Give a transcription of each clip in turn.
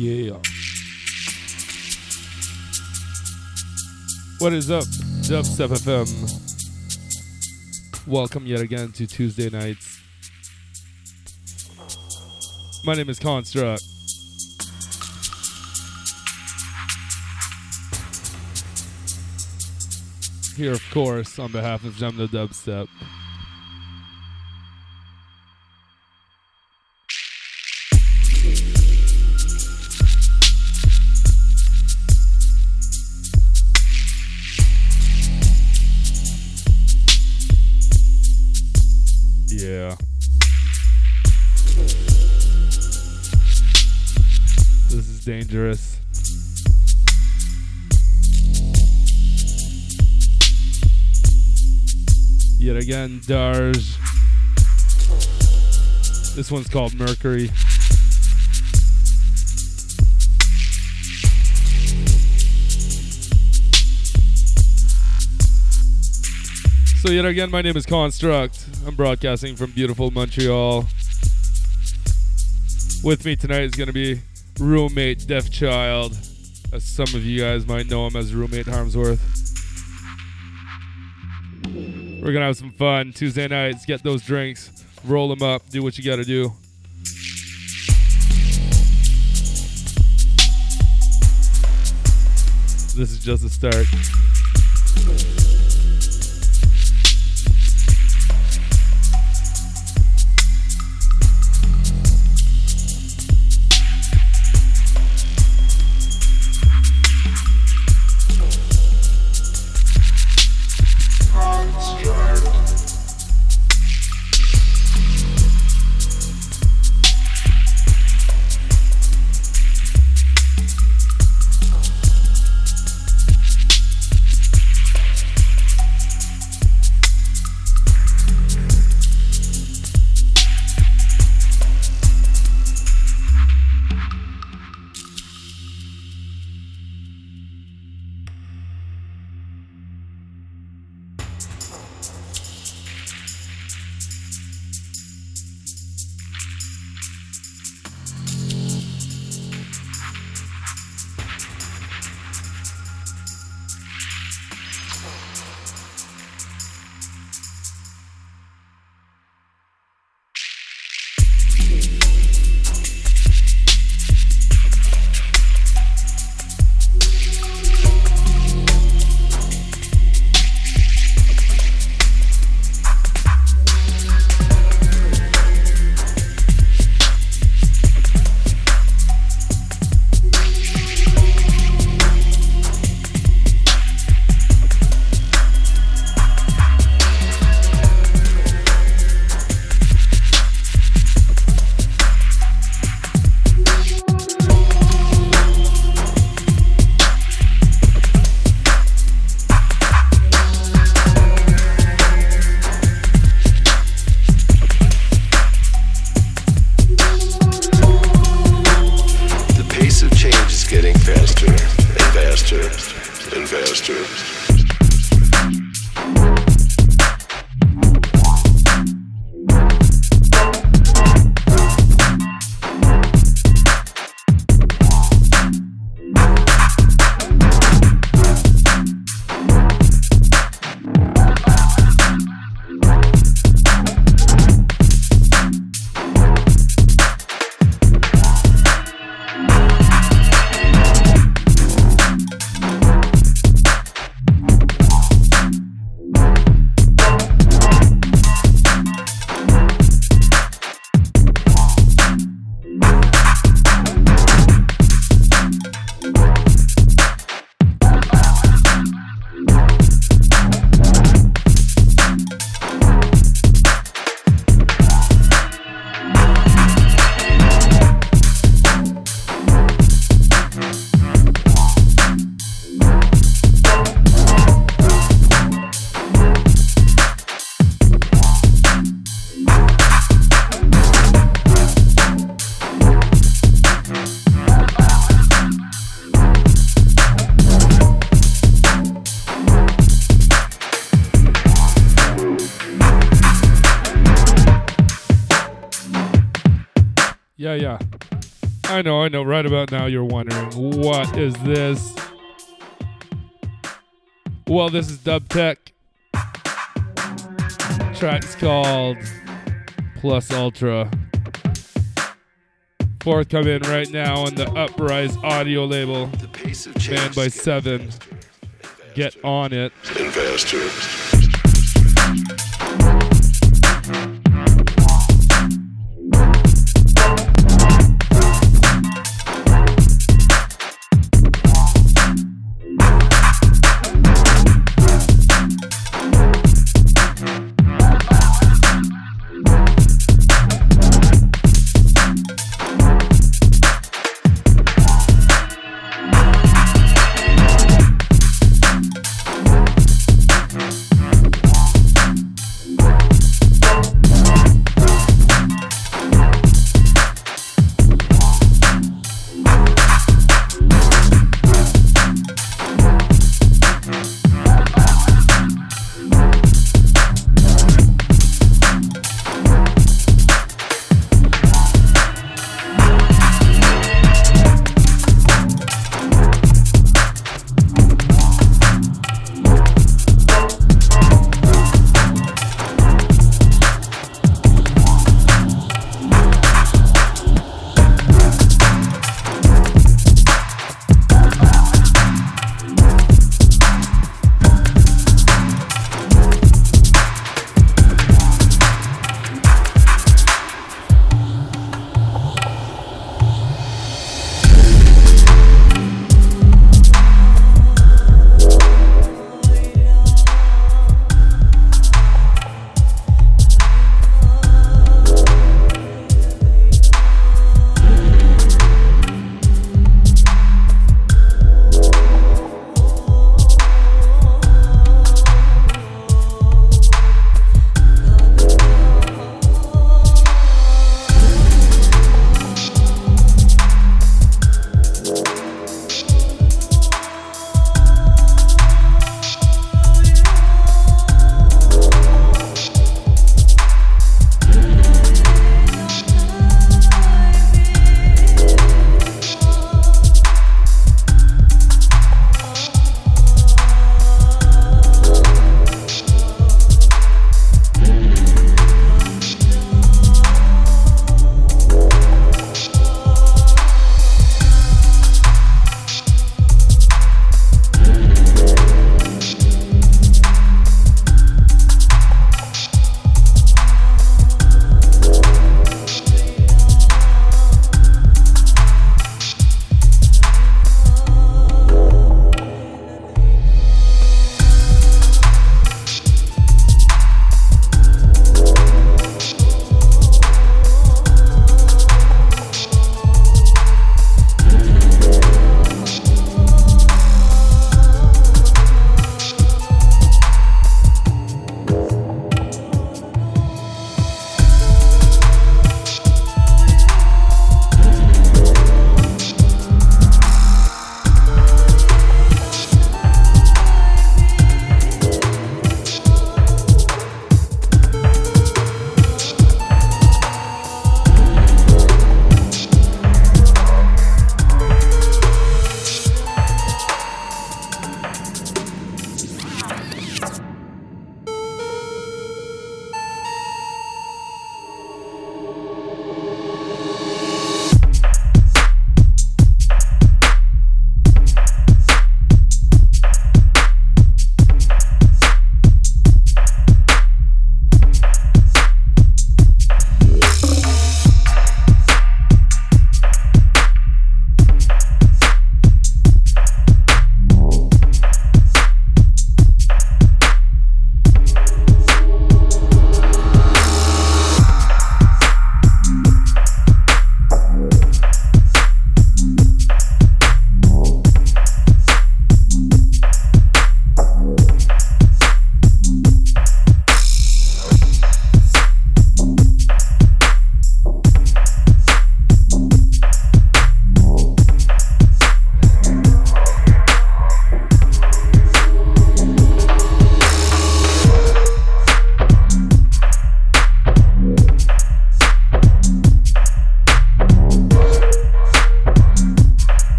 Yeah. What is up, Dubstep FM? Welcome yet again to Tuesday nights. My name is Construct. Here, of course, on behalf of the Dubstep. Yet. This one's called Mercury. So yet again, my name is Construct. I'm broadcasting from beautiful Montreal. With me tonight is going to be roommate Deaf Child, as some of you guys might know him as roommate Harmsworth. We're gonna have some fun Tuesday nights. Get those drinks, roll them up, do what you gotta do. This is just a start. Now, you're wondering, what is this? Well, this is Dub Tech. Track's called Plus Ultra. Fourth Forthcoming right now on the Uprise audio label. The pace of change Banned by Seven. faster and faster Get on it.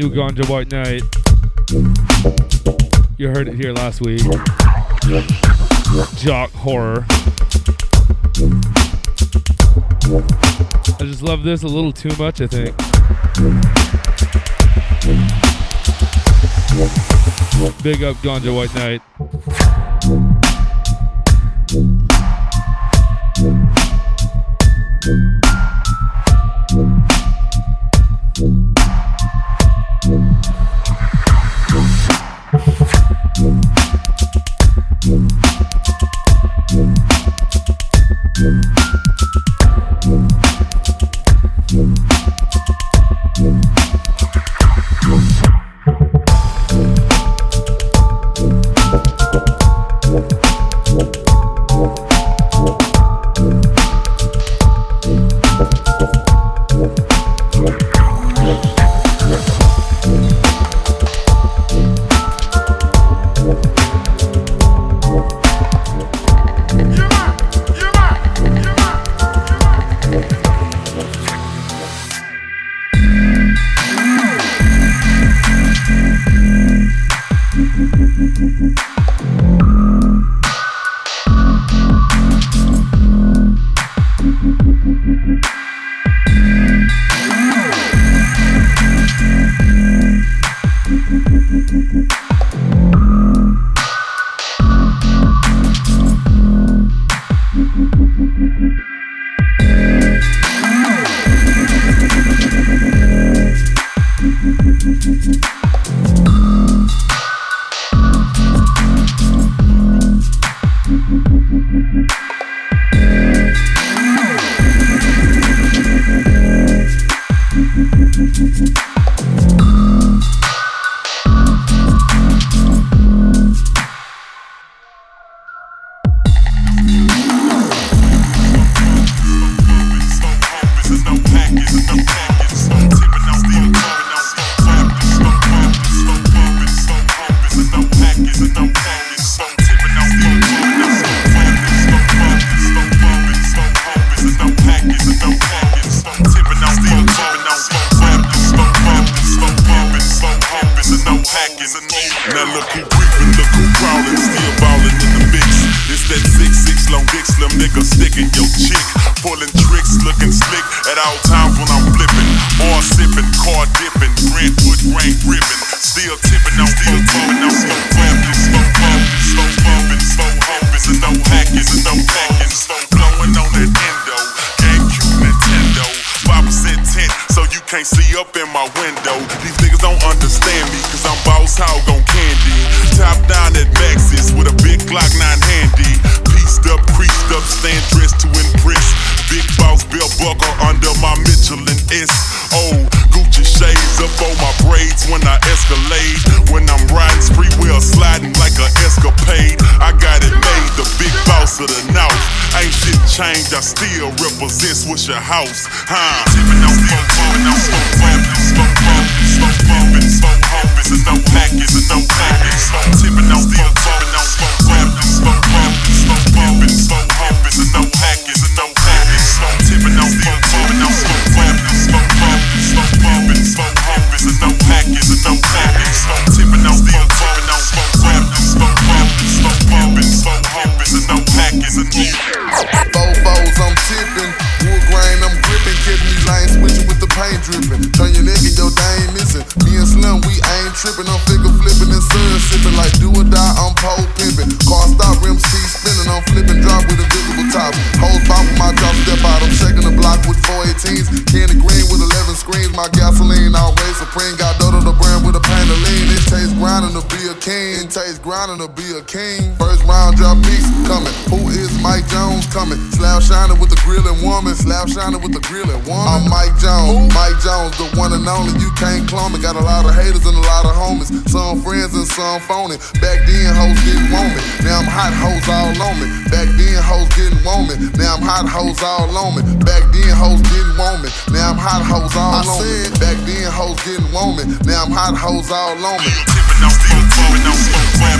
new Ganja White Night. You heard it here last week. Jock Horror. I just love this a little too much, I think. Big up Ganja White Night. talk on candy. Top down at Max's with a big Glock 9 handy. Pieced up, creased up, stand dressed to impress. Big boss belt buckle under my Michelin S. Oh, Gucci shades up on my braids when I escalate. When I'm riding spree wheel sliding like an escapade. I got it made, the big boss of the north. Ain't shit changed, I still represent what's your house, huh? Tipping on, tipping on, grinding to be a king. First round drop beats coming. Who is Mike Jones coming? Slab shining with the grilling woman. Slab shining with the grilling woman. I'm Mike Jones. Mike Jones, the one and only. You can't clone me. Got a lot of haters and a lot of homies. Some friends and some phony. Back then, hoes getting woman. Now I'm hot hoes all on me. Back then, hoes getting woman. Now I'm hot hoes all on me. Back then, hoes getting woman. Now I'm hot hoes all on me. Back then, hoes getting woman. Now I'm hot hoes all on me. Tipping on steel, blowing on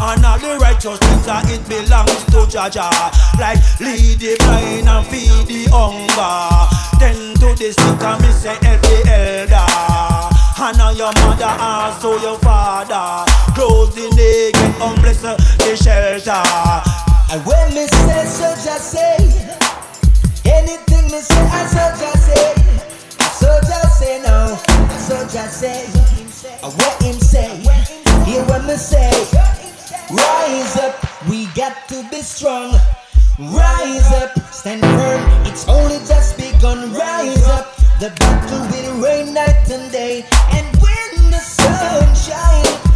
And all the righteous things that it belongs to Jah Like lead the blind and feed the hunger. Tend to the sick and me say help the elder. Honor your mother, also your father. Close the naked, bless the shelter. And when me say so just say Anything me say I so just say so just say no so just say I what him say Hear what me say. Rise up We got to be strong. Rise up Stand firm. It's only just begun. Rise up The battle will rain night and day. And when the sun shines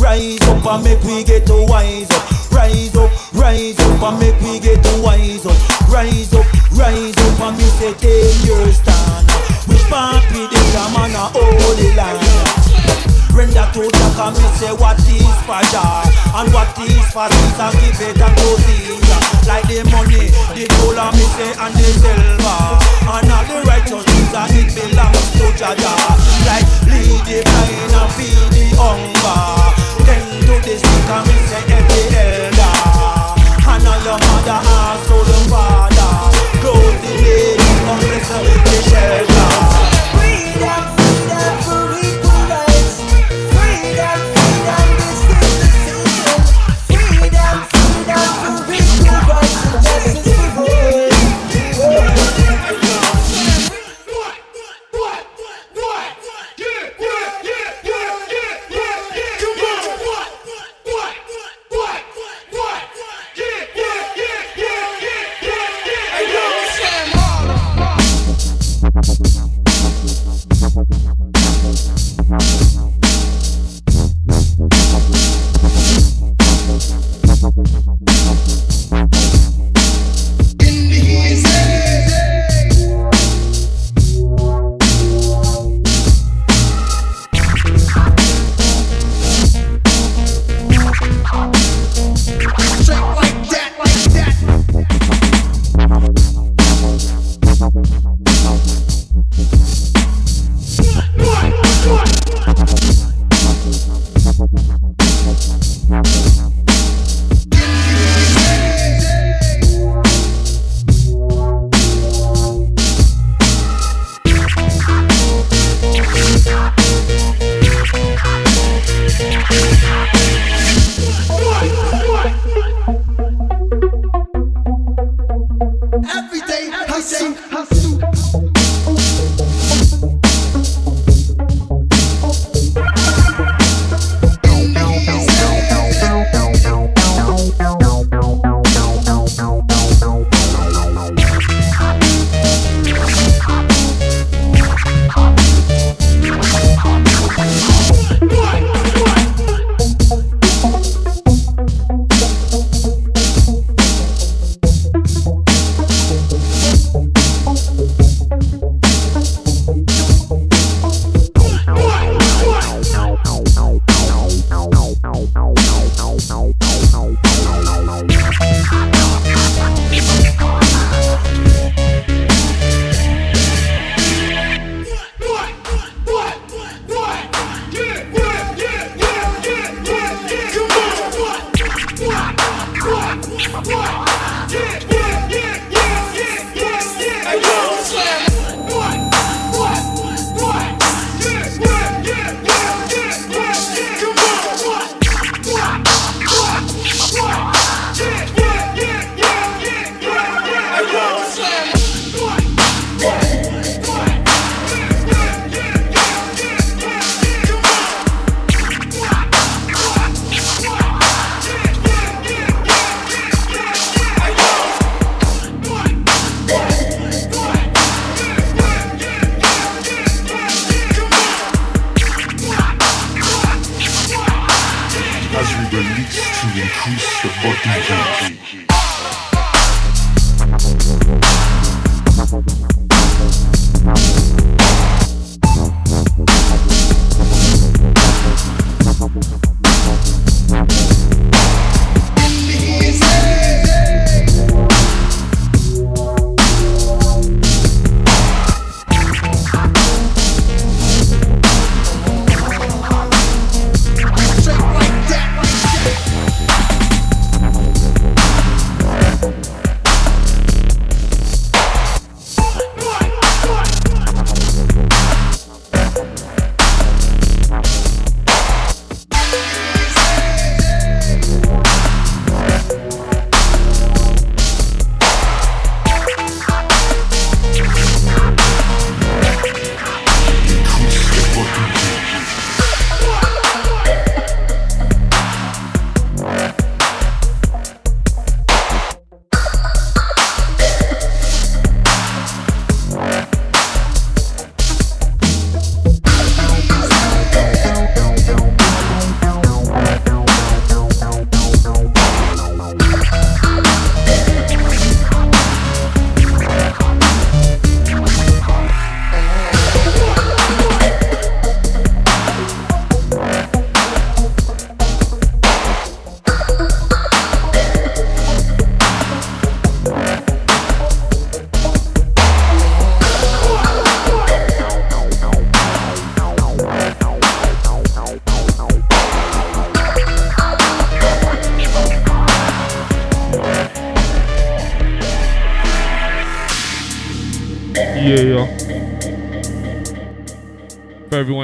rise up, and make we get to wise up. Rise up, rise up and make we get to wise up. Rise up, rise up and me say take your stand. Which part with the jam and holy land. Render to Jack and me say what is for Jah And what is for Caesar give it unto Caesar Like the money, the gold and me say and the silver And all the righteous things that it belongs to Jah Jah Like lead the blind and feed the hunger and we every elder. And all your mother father. Close the.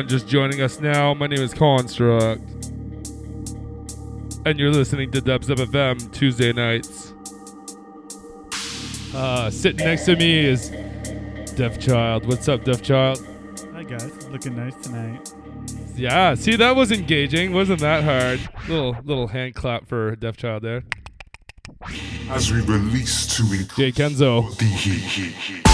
Everyone just joining us now, my name is Construct. And you're listening to Dubstep FM Tuesday nights. Uh, sitting next to me is Deaf Child. What's up, Deaf Child? Hi guys, looking nice tonight. Yeah, see that was engaging. Wasn't that hard? Little little hand clap for Deaf Child there. As we release to J:Kenzo. the heat.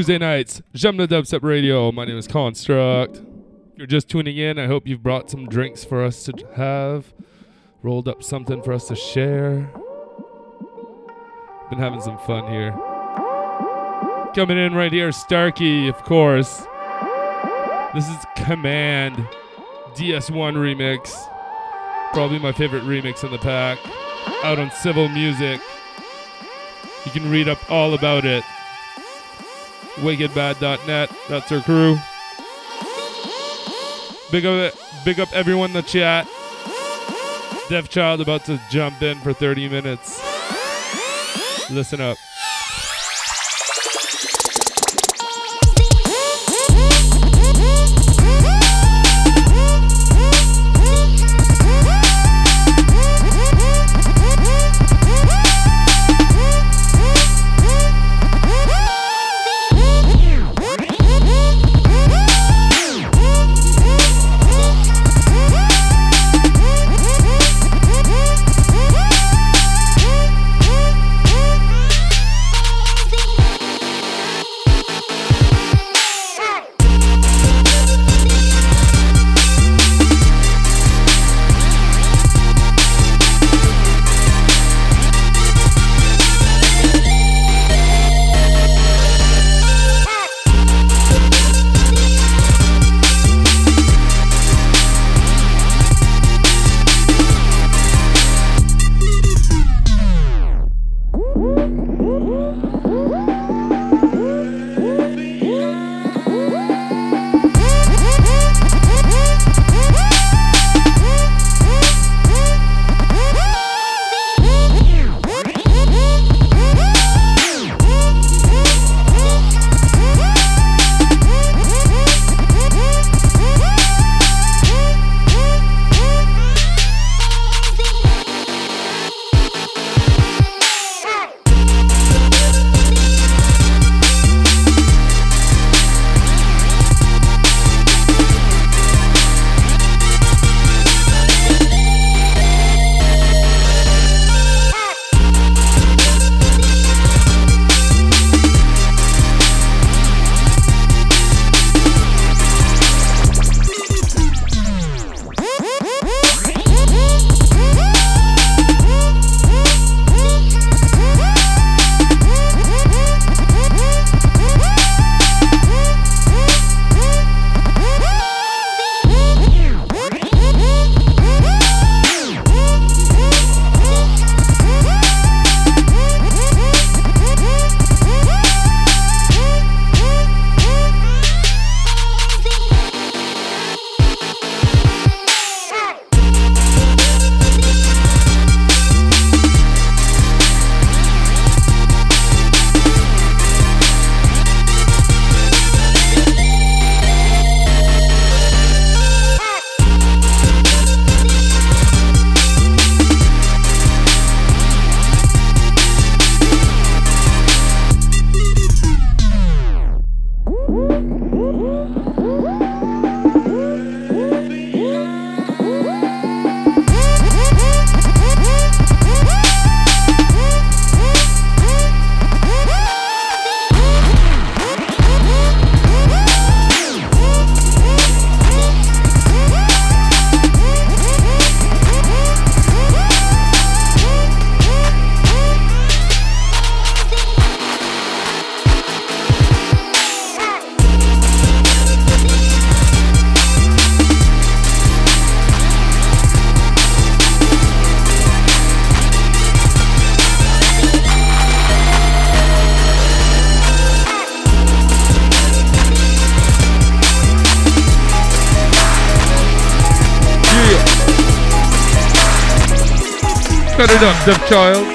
Tuesday nights, the Dubstep Radio. My name is Construct. If you're just tuning in, I hope you've brought some drinks for us to have, rolled up something for us to share. Been having some fun here. Coming in right here, Starkey, of course. This is Command DS1 remix. Probably my favorite remix in the pack. Out on Civil Music. You can read up all about it. WickedBad.net. That's her crew. Big up, big up everyone in the chat. Deaf Child about to jump in for 30 minutes. Listen up. Deaf child.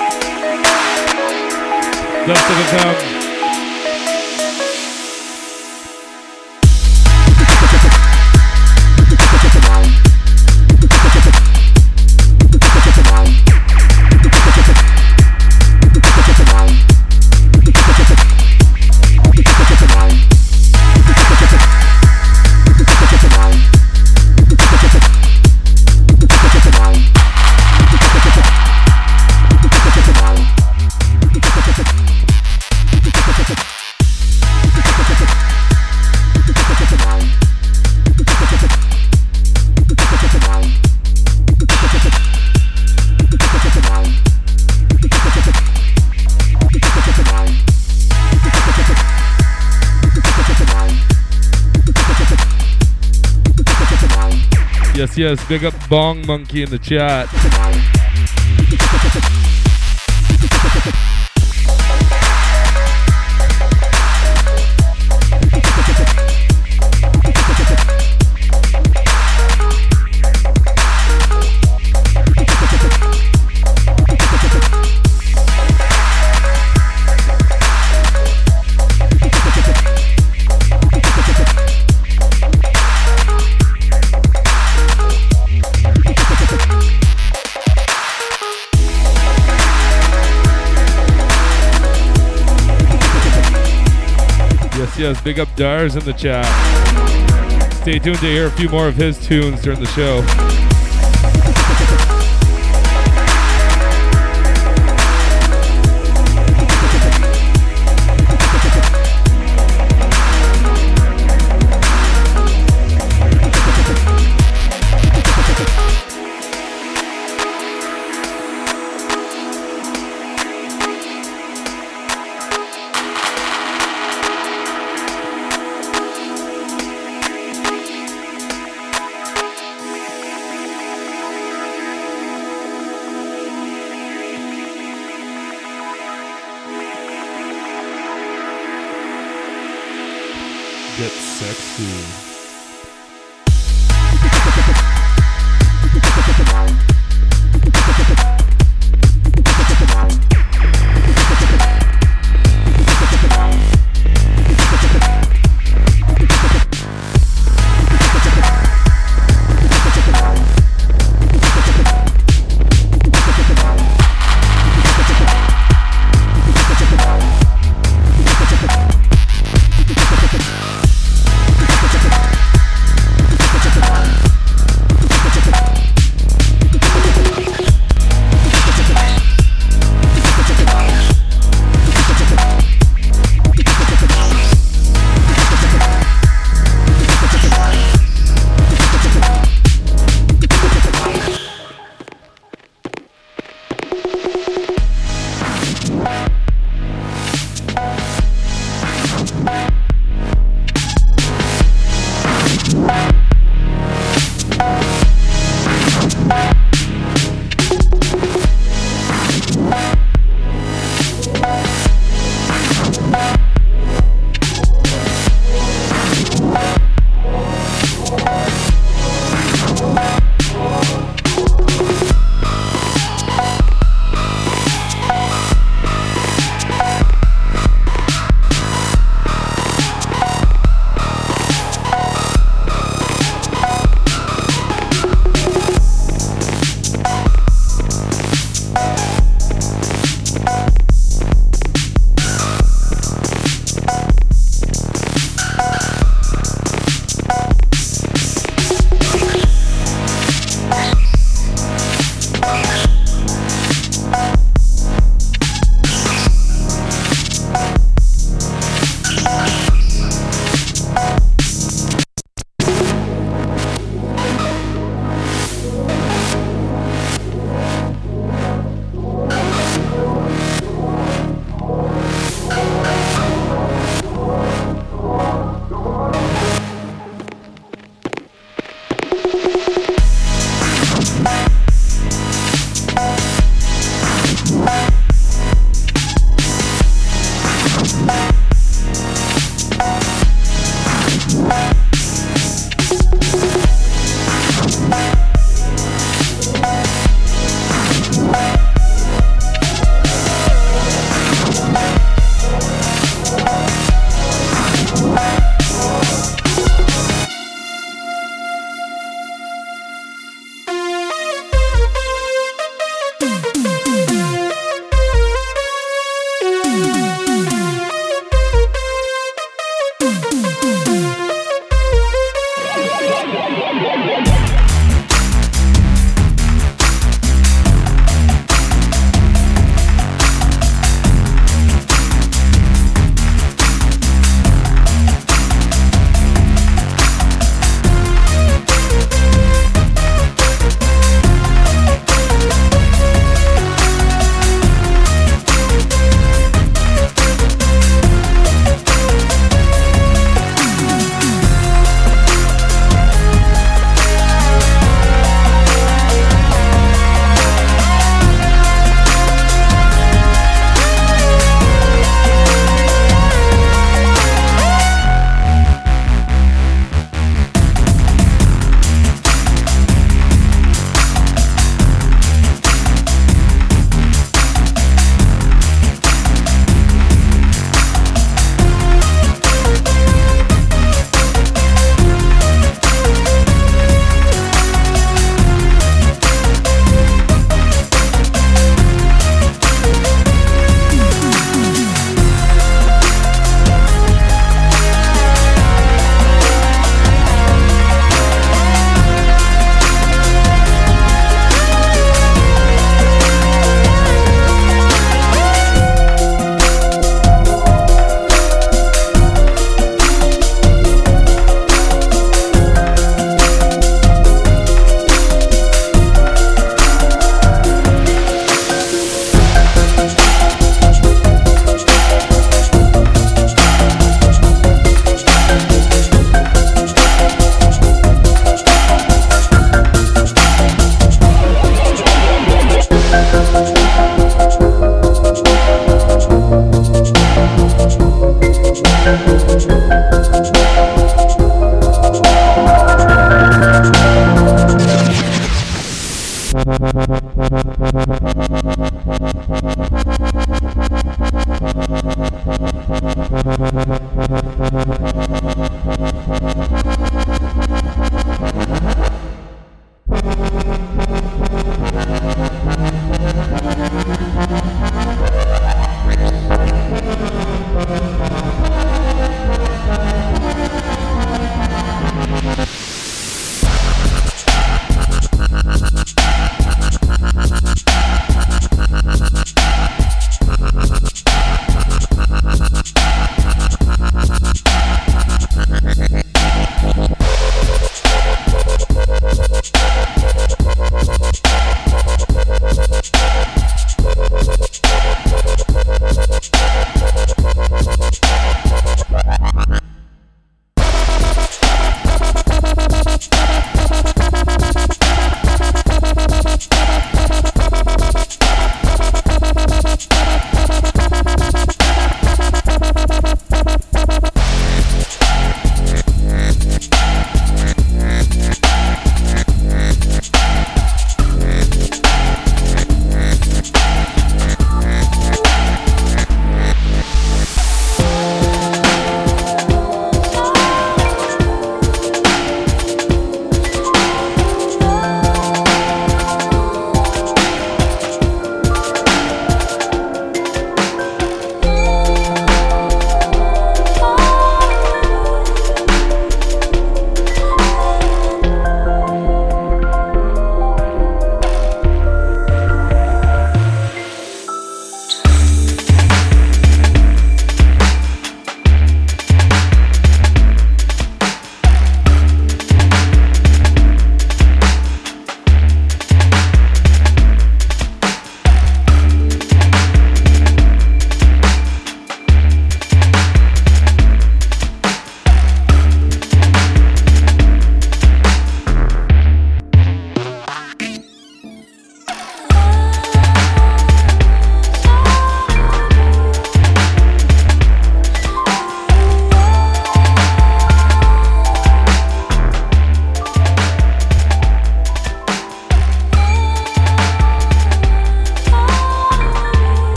Yes. Big up Bong Monkey in the chat. Big up Dars in the chat. Stay tuned to hear a few more of his tunes during the show.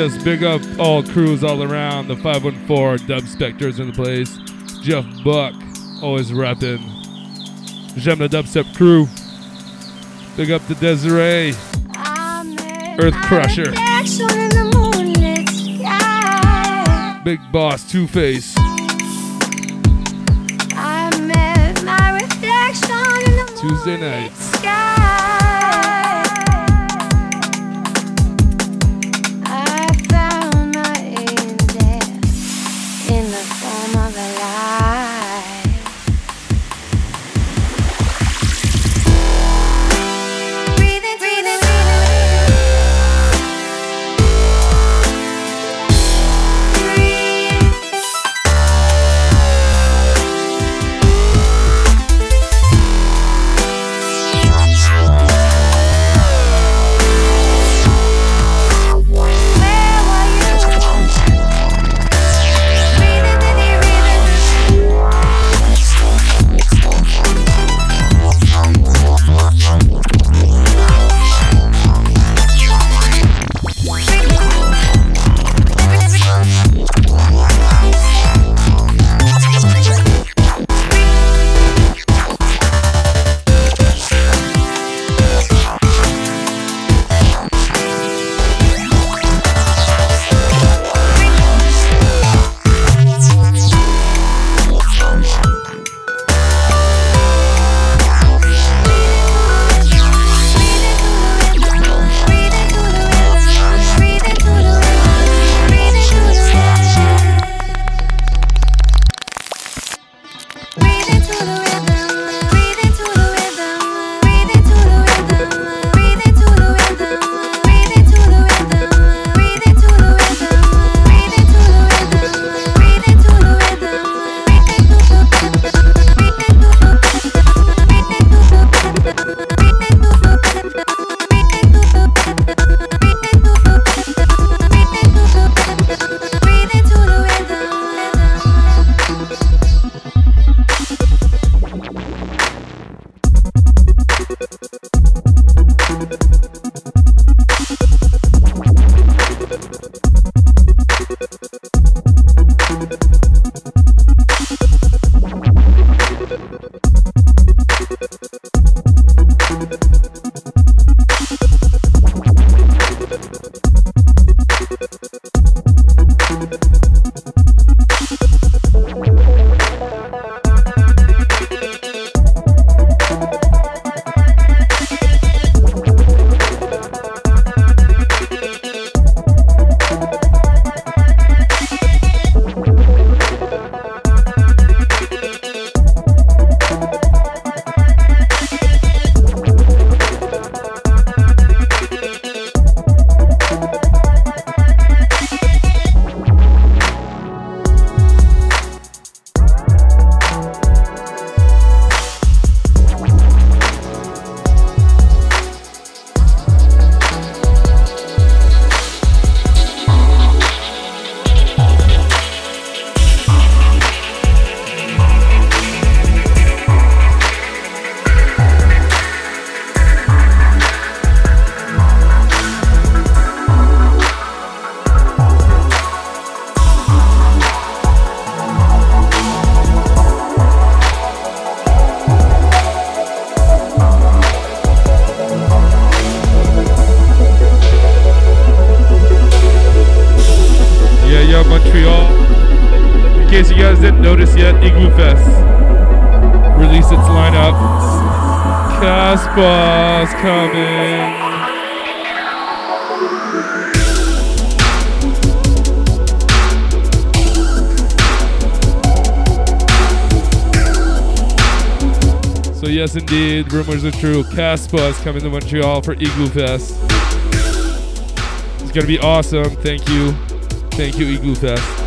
Yes, big up all crews all around. The 514 Dub Specters in the place. Jeff Buck, always repping. J'aime the dubstep crew. Big up to Desiree. Earth Crusher. Big Boss Two Face. Tuesday nights. Rumors are true. Caspa is coming to Montreal for Igloo Fest. It's gonna be awesome. Thank you. Thank you, Igloo Fest.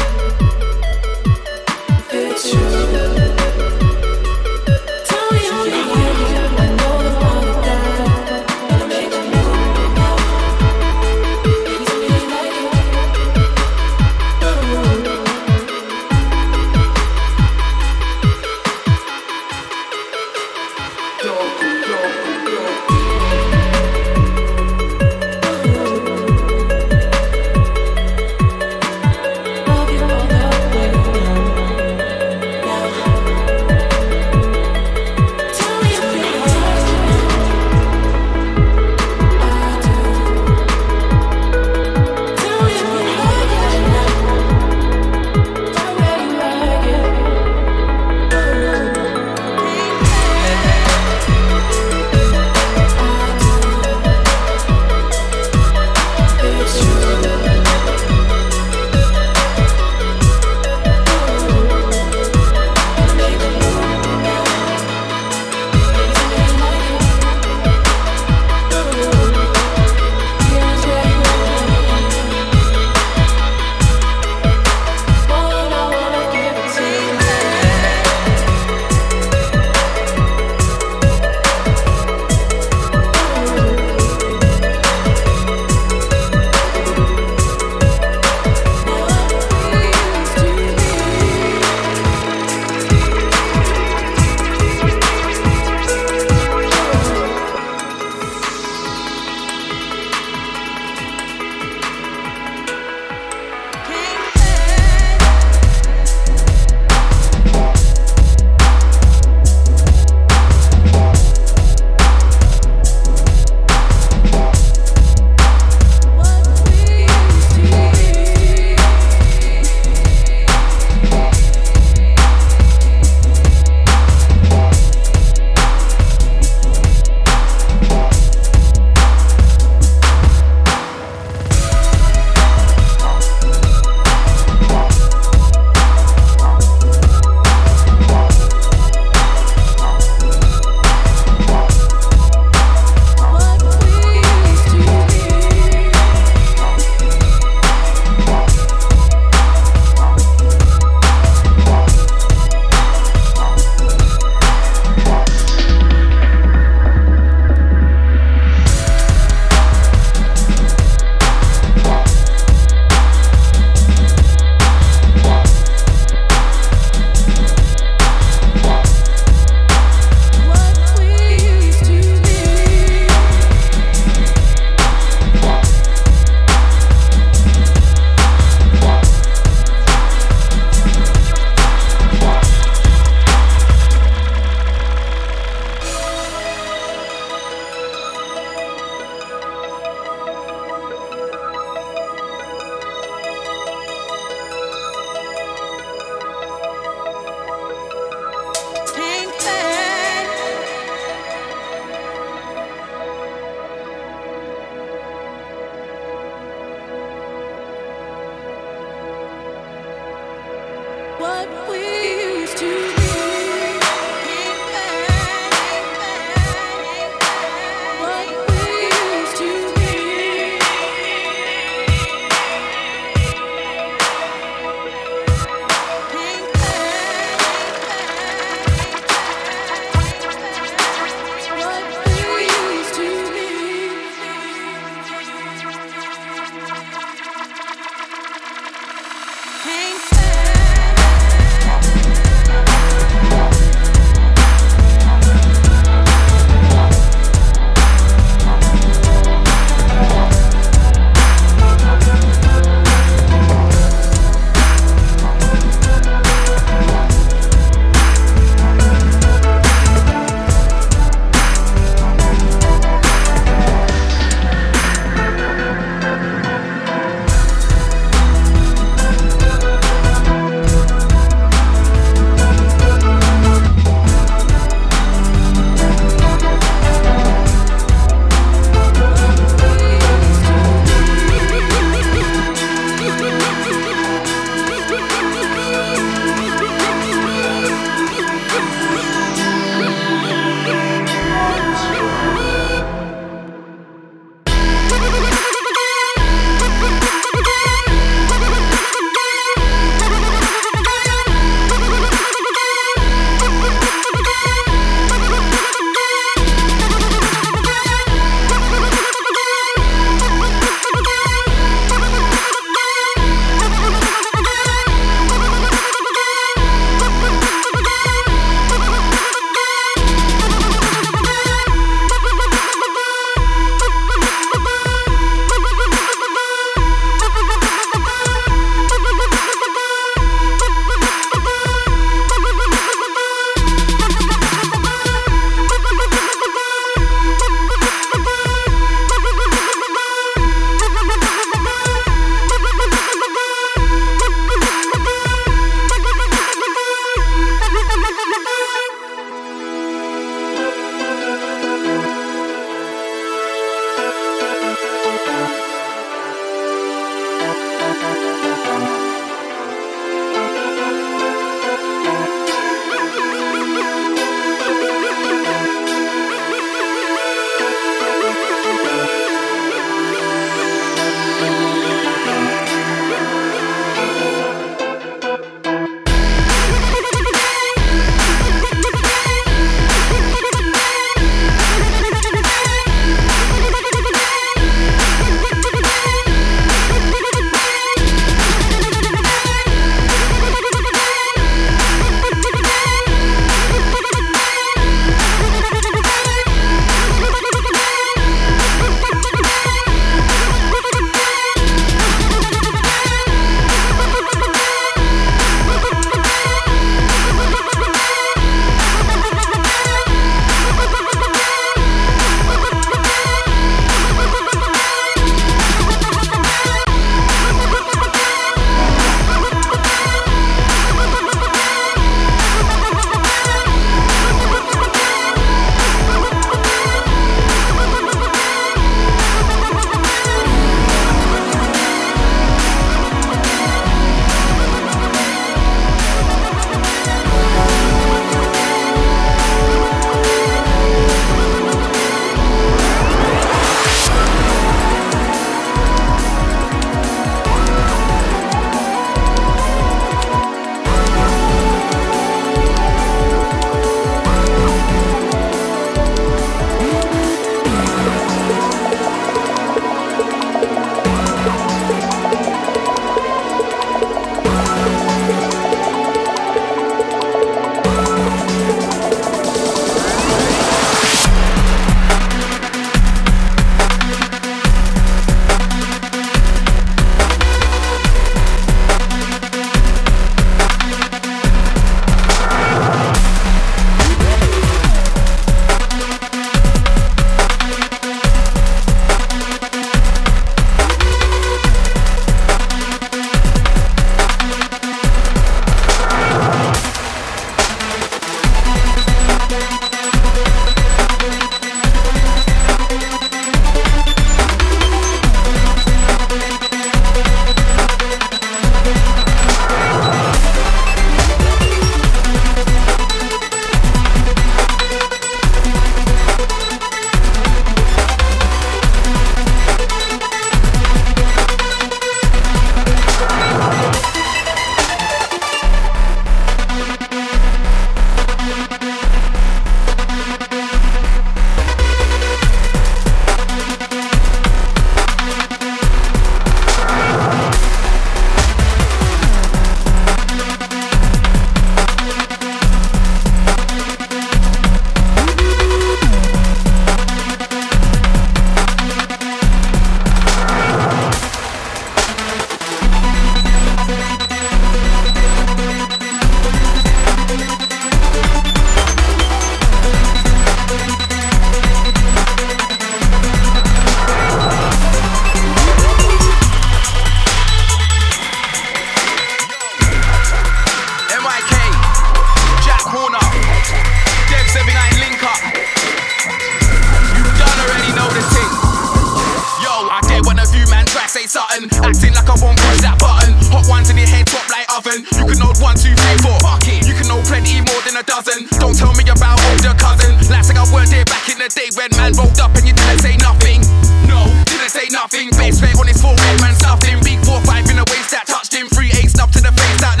Say something. Acting like I won't push that button. Hot ones in your head, top like oven. You can hold one, two, three, four. Fuck it. You can know plenty more than a dozen. Don't tell me about older cousin. Like I weren't there back in the day when man rolled up and you didn't say nothing. No, didn't say nothing. Base fate on his forehead, man stuffed him. Big four five in the waist that touched him. Three eight up to the face that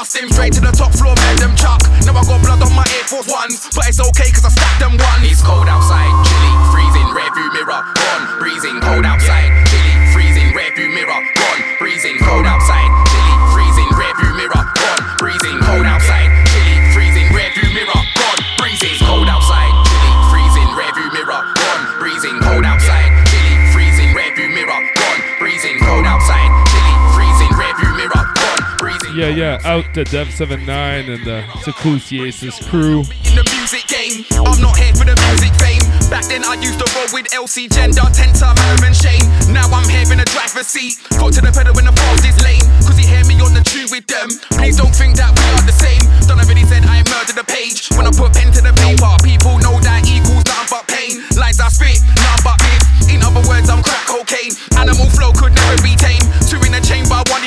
dust him straight to the top floor, man. Them chuck. Now I got blood on my Air Force Ones, but it's okay cause I stacked them one. It's cold outside, chilly, freezing, rearview mirror, gone, breezing, cold outside, chilly, freezing, rearview mirror, gone, breezing, cold outside, Yeah, yeah, out to Dev79 and uh, the Secusiasis crew. in the music game. I'm not here for the music fame. Back then I used to roll with LC Gender, Tensor, Matter and Shane. Now I'm here in the driver's seat. Foot to the pedal when the pause is lame. Cause he hear me on the tune with them. Please don't think that we are the same. Done already said I murdered the page. When I put pen to the paper, people know that equals nothing but pain. Lines I spit, nothing but myth. In other words, I'm crack cocaine. Animal flow could never be tame.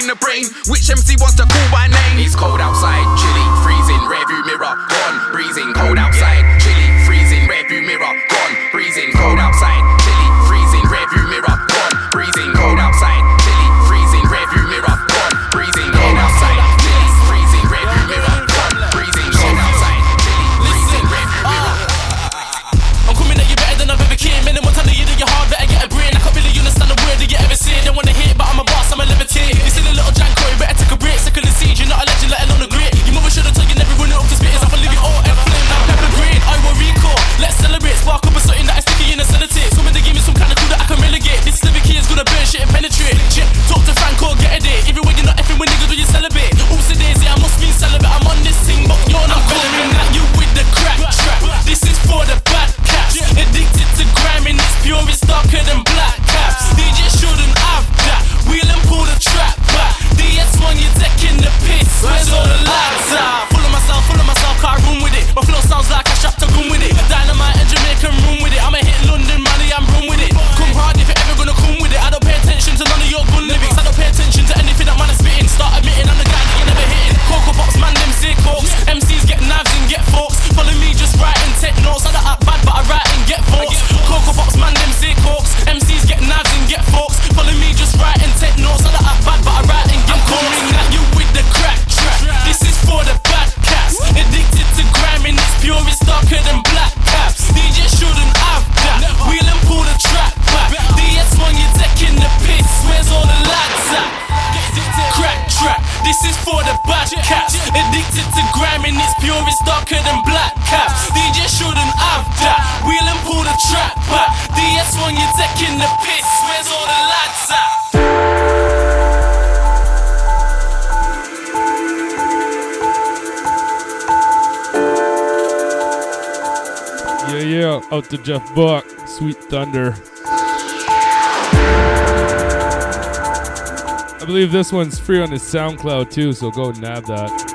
In the brain. Which MC wants to call by name? It's cold outside, chilly, freezing, rearview mirror, gone, breezing, pull the trap back. DS1, the piss. Where's all the lads at? Yeah, yeah, out to Jeff Buck, Sweet Thunder. I believe this one's free on his SoundCloud too, so go nab that.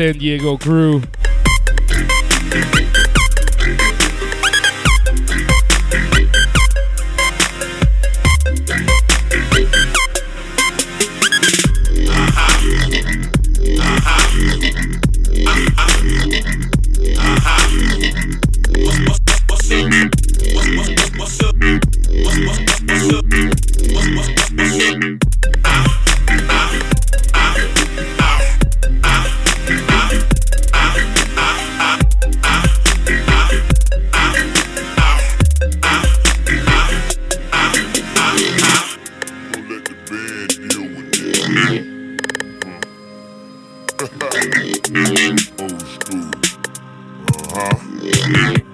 San Diego crew. Uh-huh.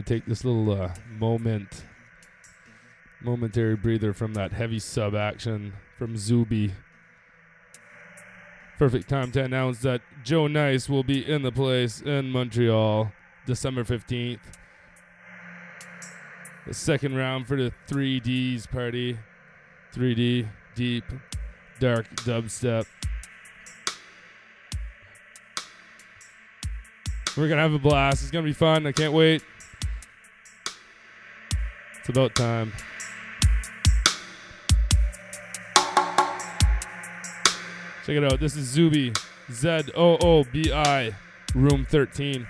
Gonna take this little uh, moment, momentary breather from that heavy sub action from Zoobi. Perfect time to announce that Joe Nice will be in the place in Montreal, December 15th. The second round for the 3Ds party. 3D, deep, dark dubstep. We're gonna have a blast. It's gonna be fun. I can't wait. It's about time. Check it out. This is Zoobi. Z O O B I. Room 13.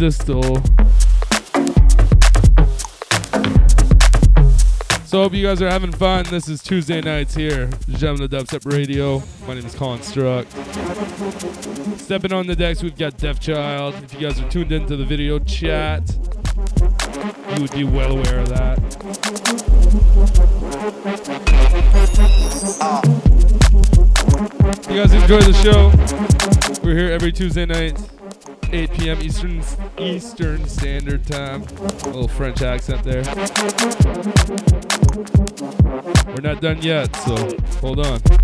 Distal. So hope you guys are having fun. This is Tuesday nights here, Jamming the Dubstep Radio. My name is Construct. Stepping on the decks, we've got Deaf Child. If you guys are tuned into the video chat, you would be well aware of that. You guys enjoy the show. We're here every Tuesday night, 8 p.m. Eastern Eastern Standard Time. A little French accent there. We're not done yet, so hold on.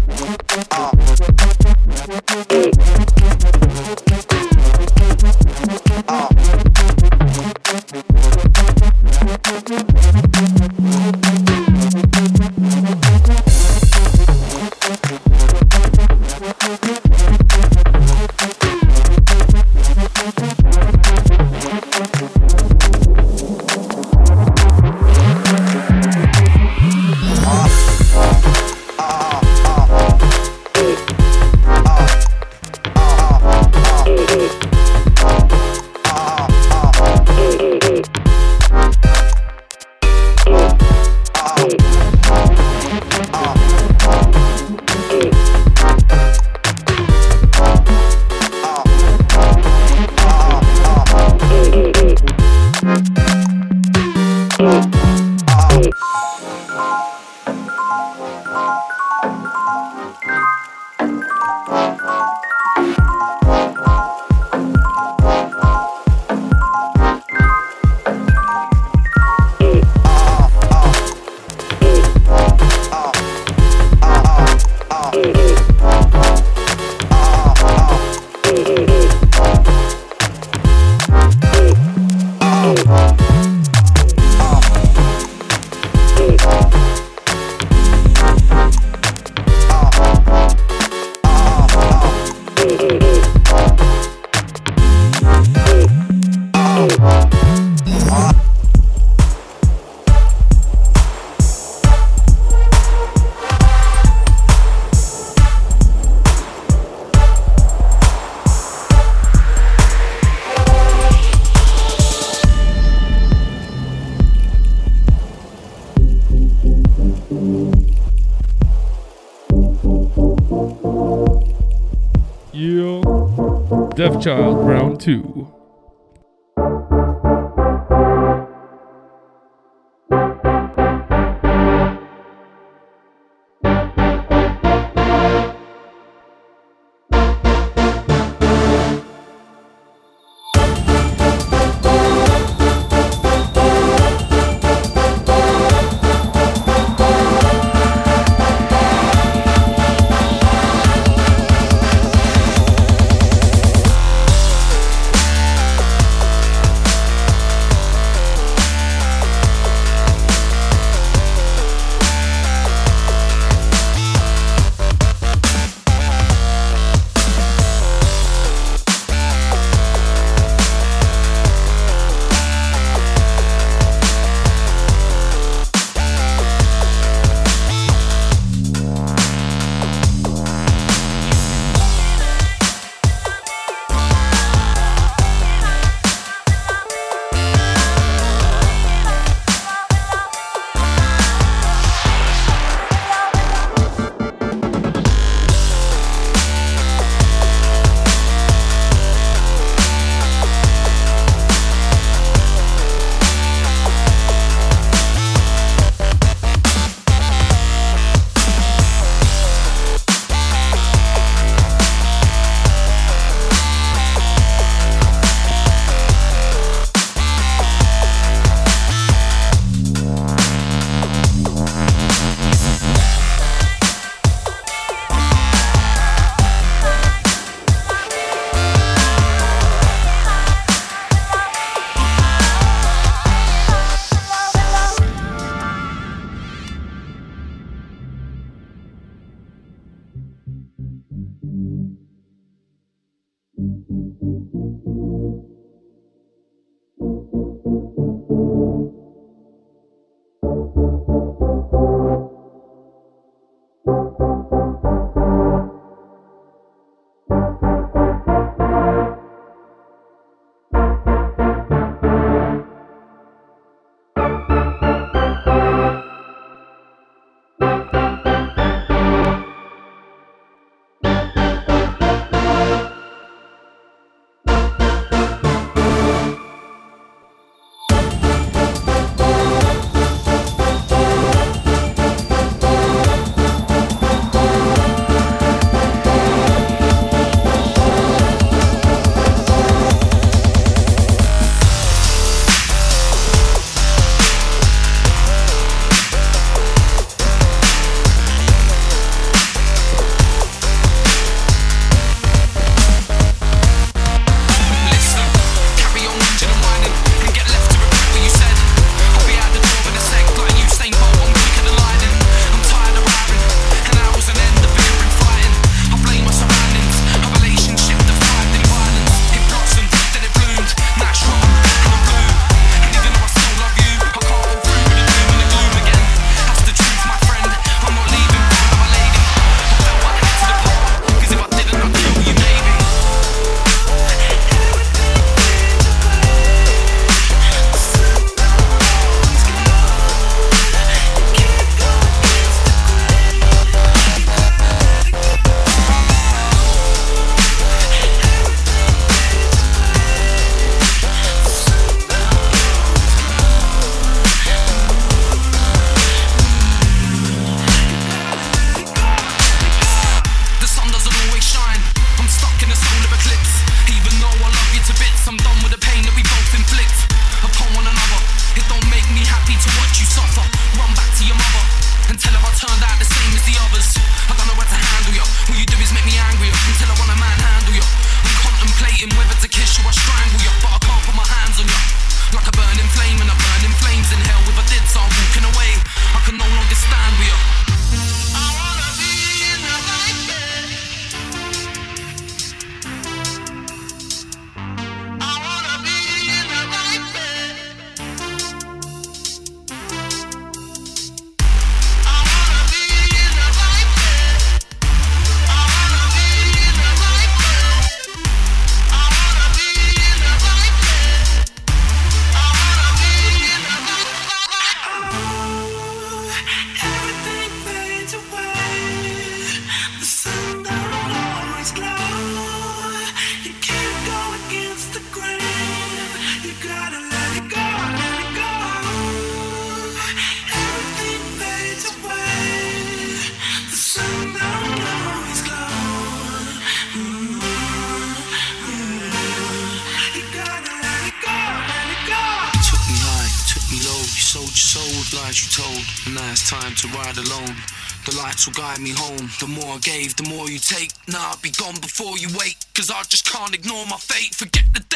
The more I gave, the more you take. Nah, I'll be gone before you wake. Cause I just can't ignore my fate. Forget the day.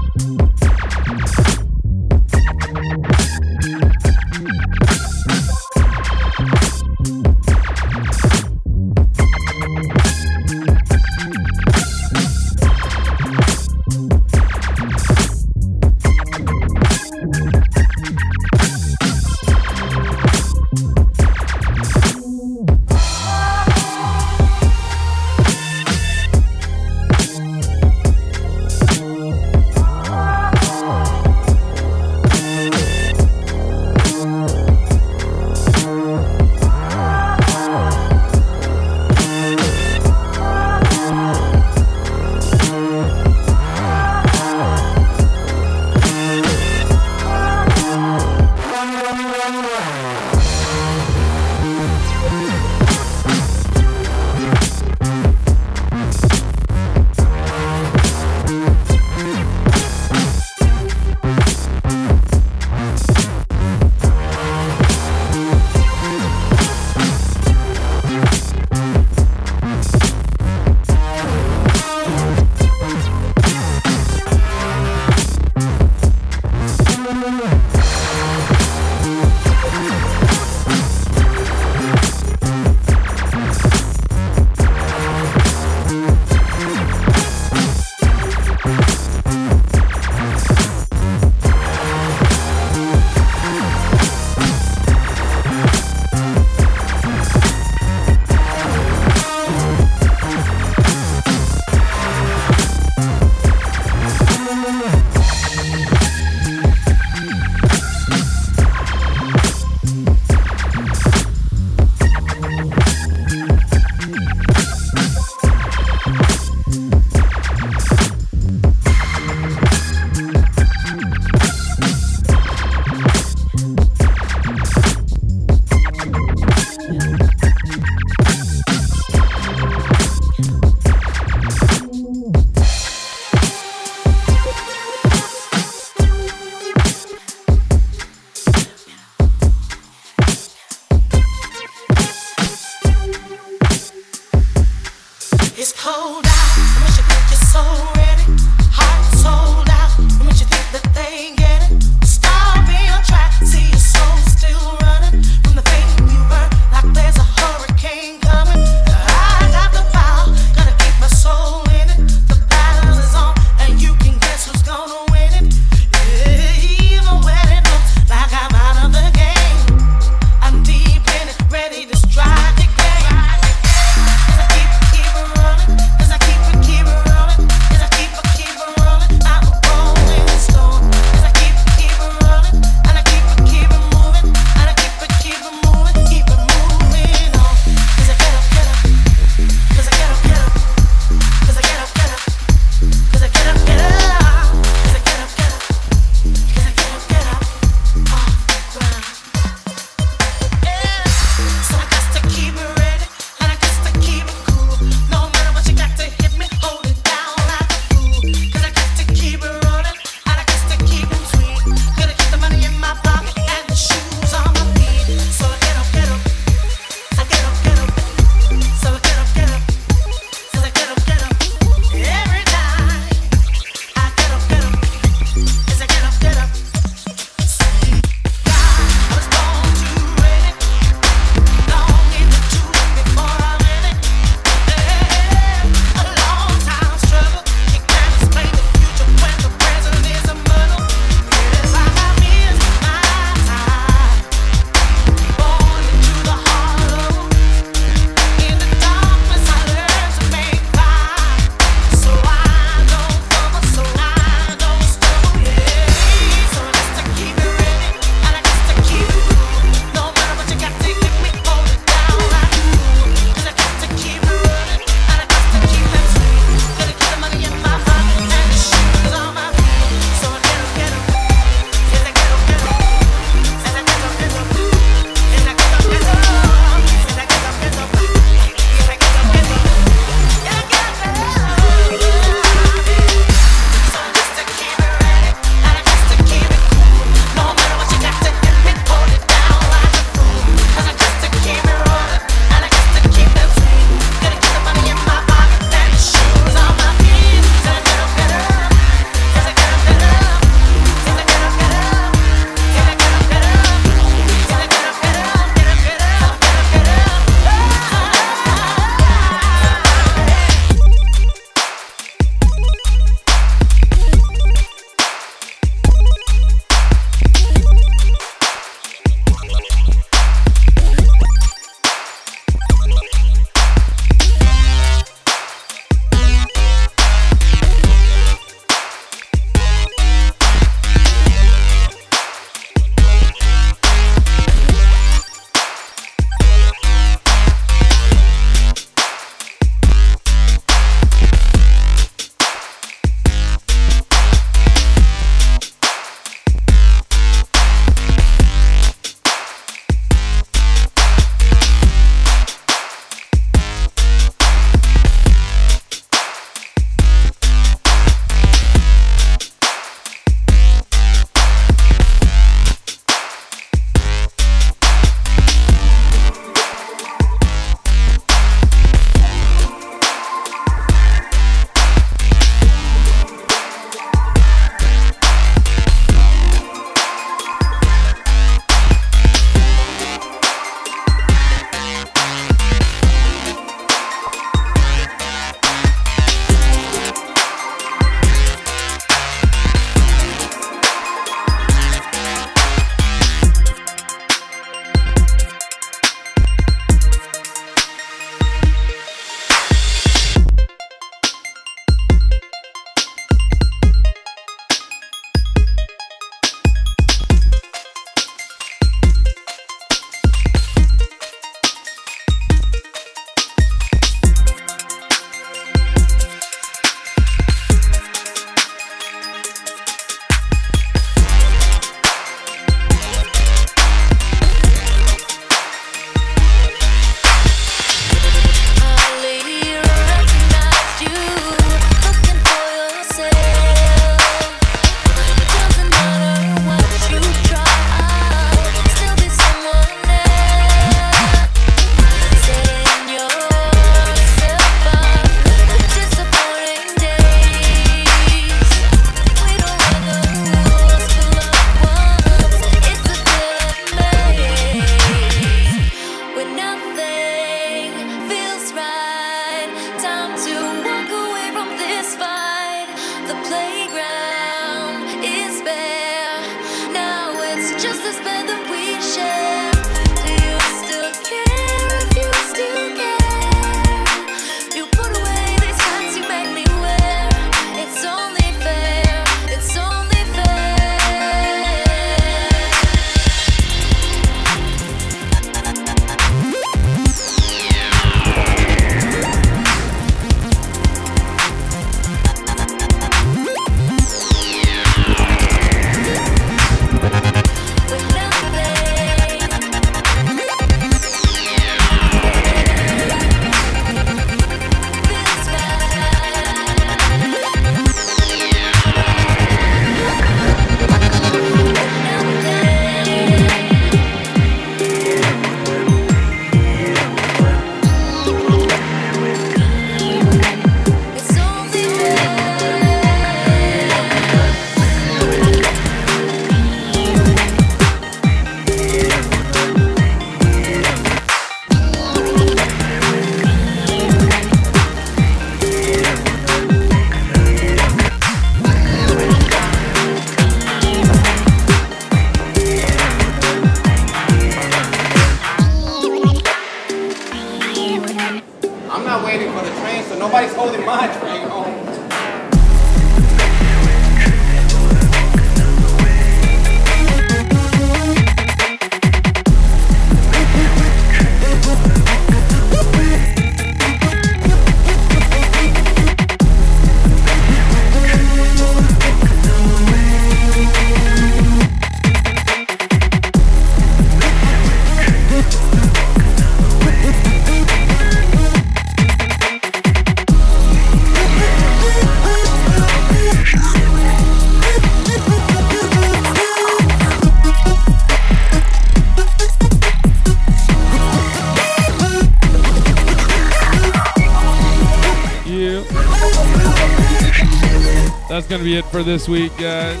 For this week, guys.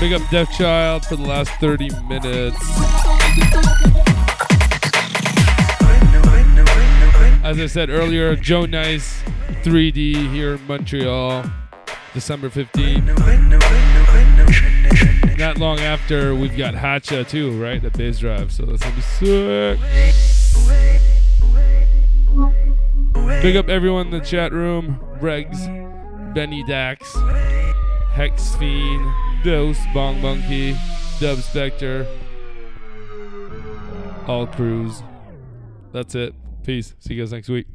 Big up Deaf Child for the last 30 minutes. As I said earlier, Joe Nice 3D here in Montreal, December 15th. Not long after, we've got Hatcha too, right? The Bass Drive, so that's gonna be sick. Big up everyone in the chat room Regs, Benny Dax, Hex Fiend, Dose, Bong Monkey, Dub Spectre, all crews. That's it. Peace. See you guys next week.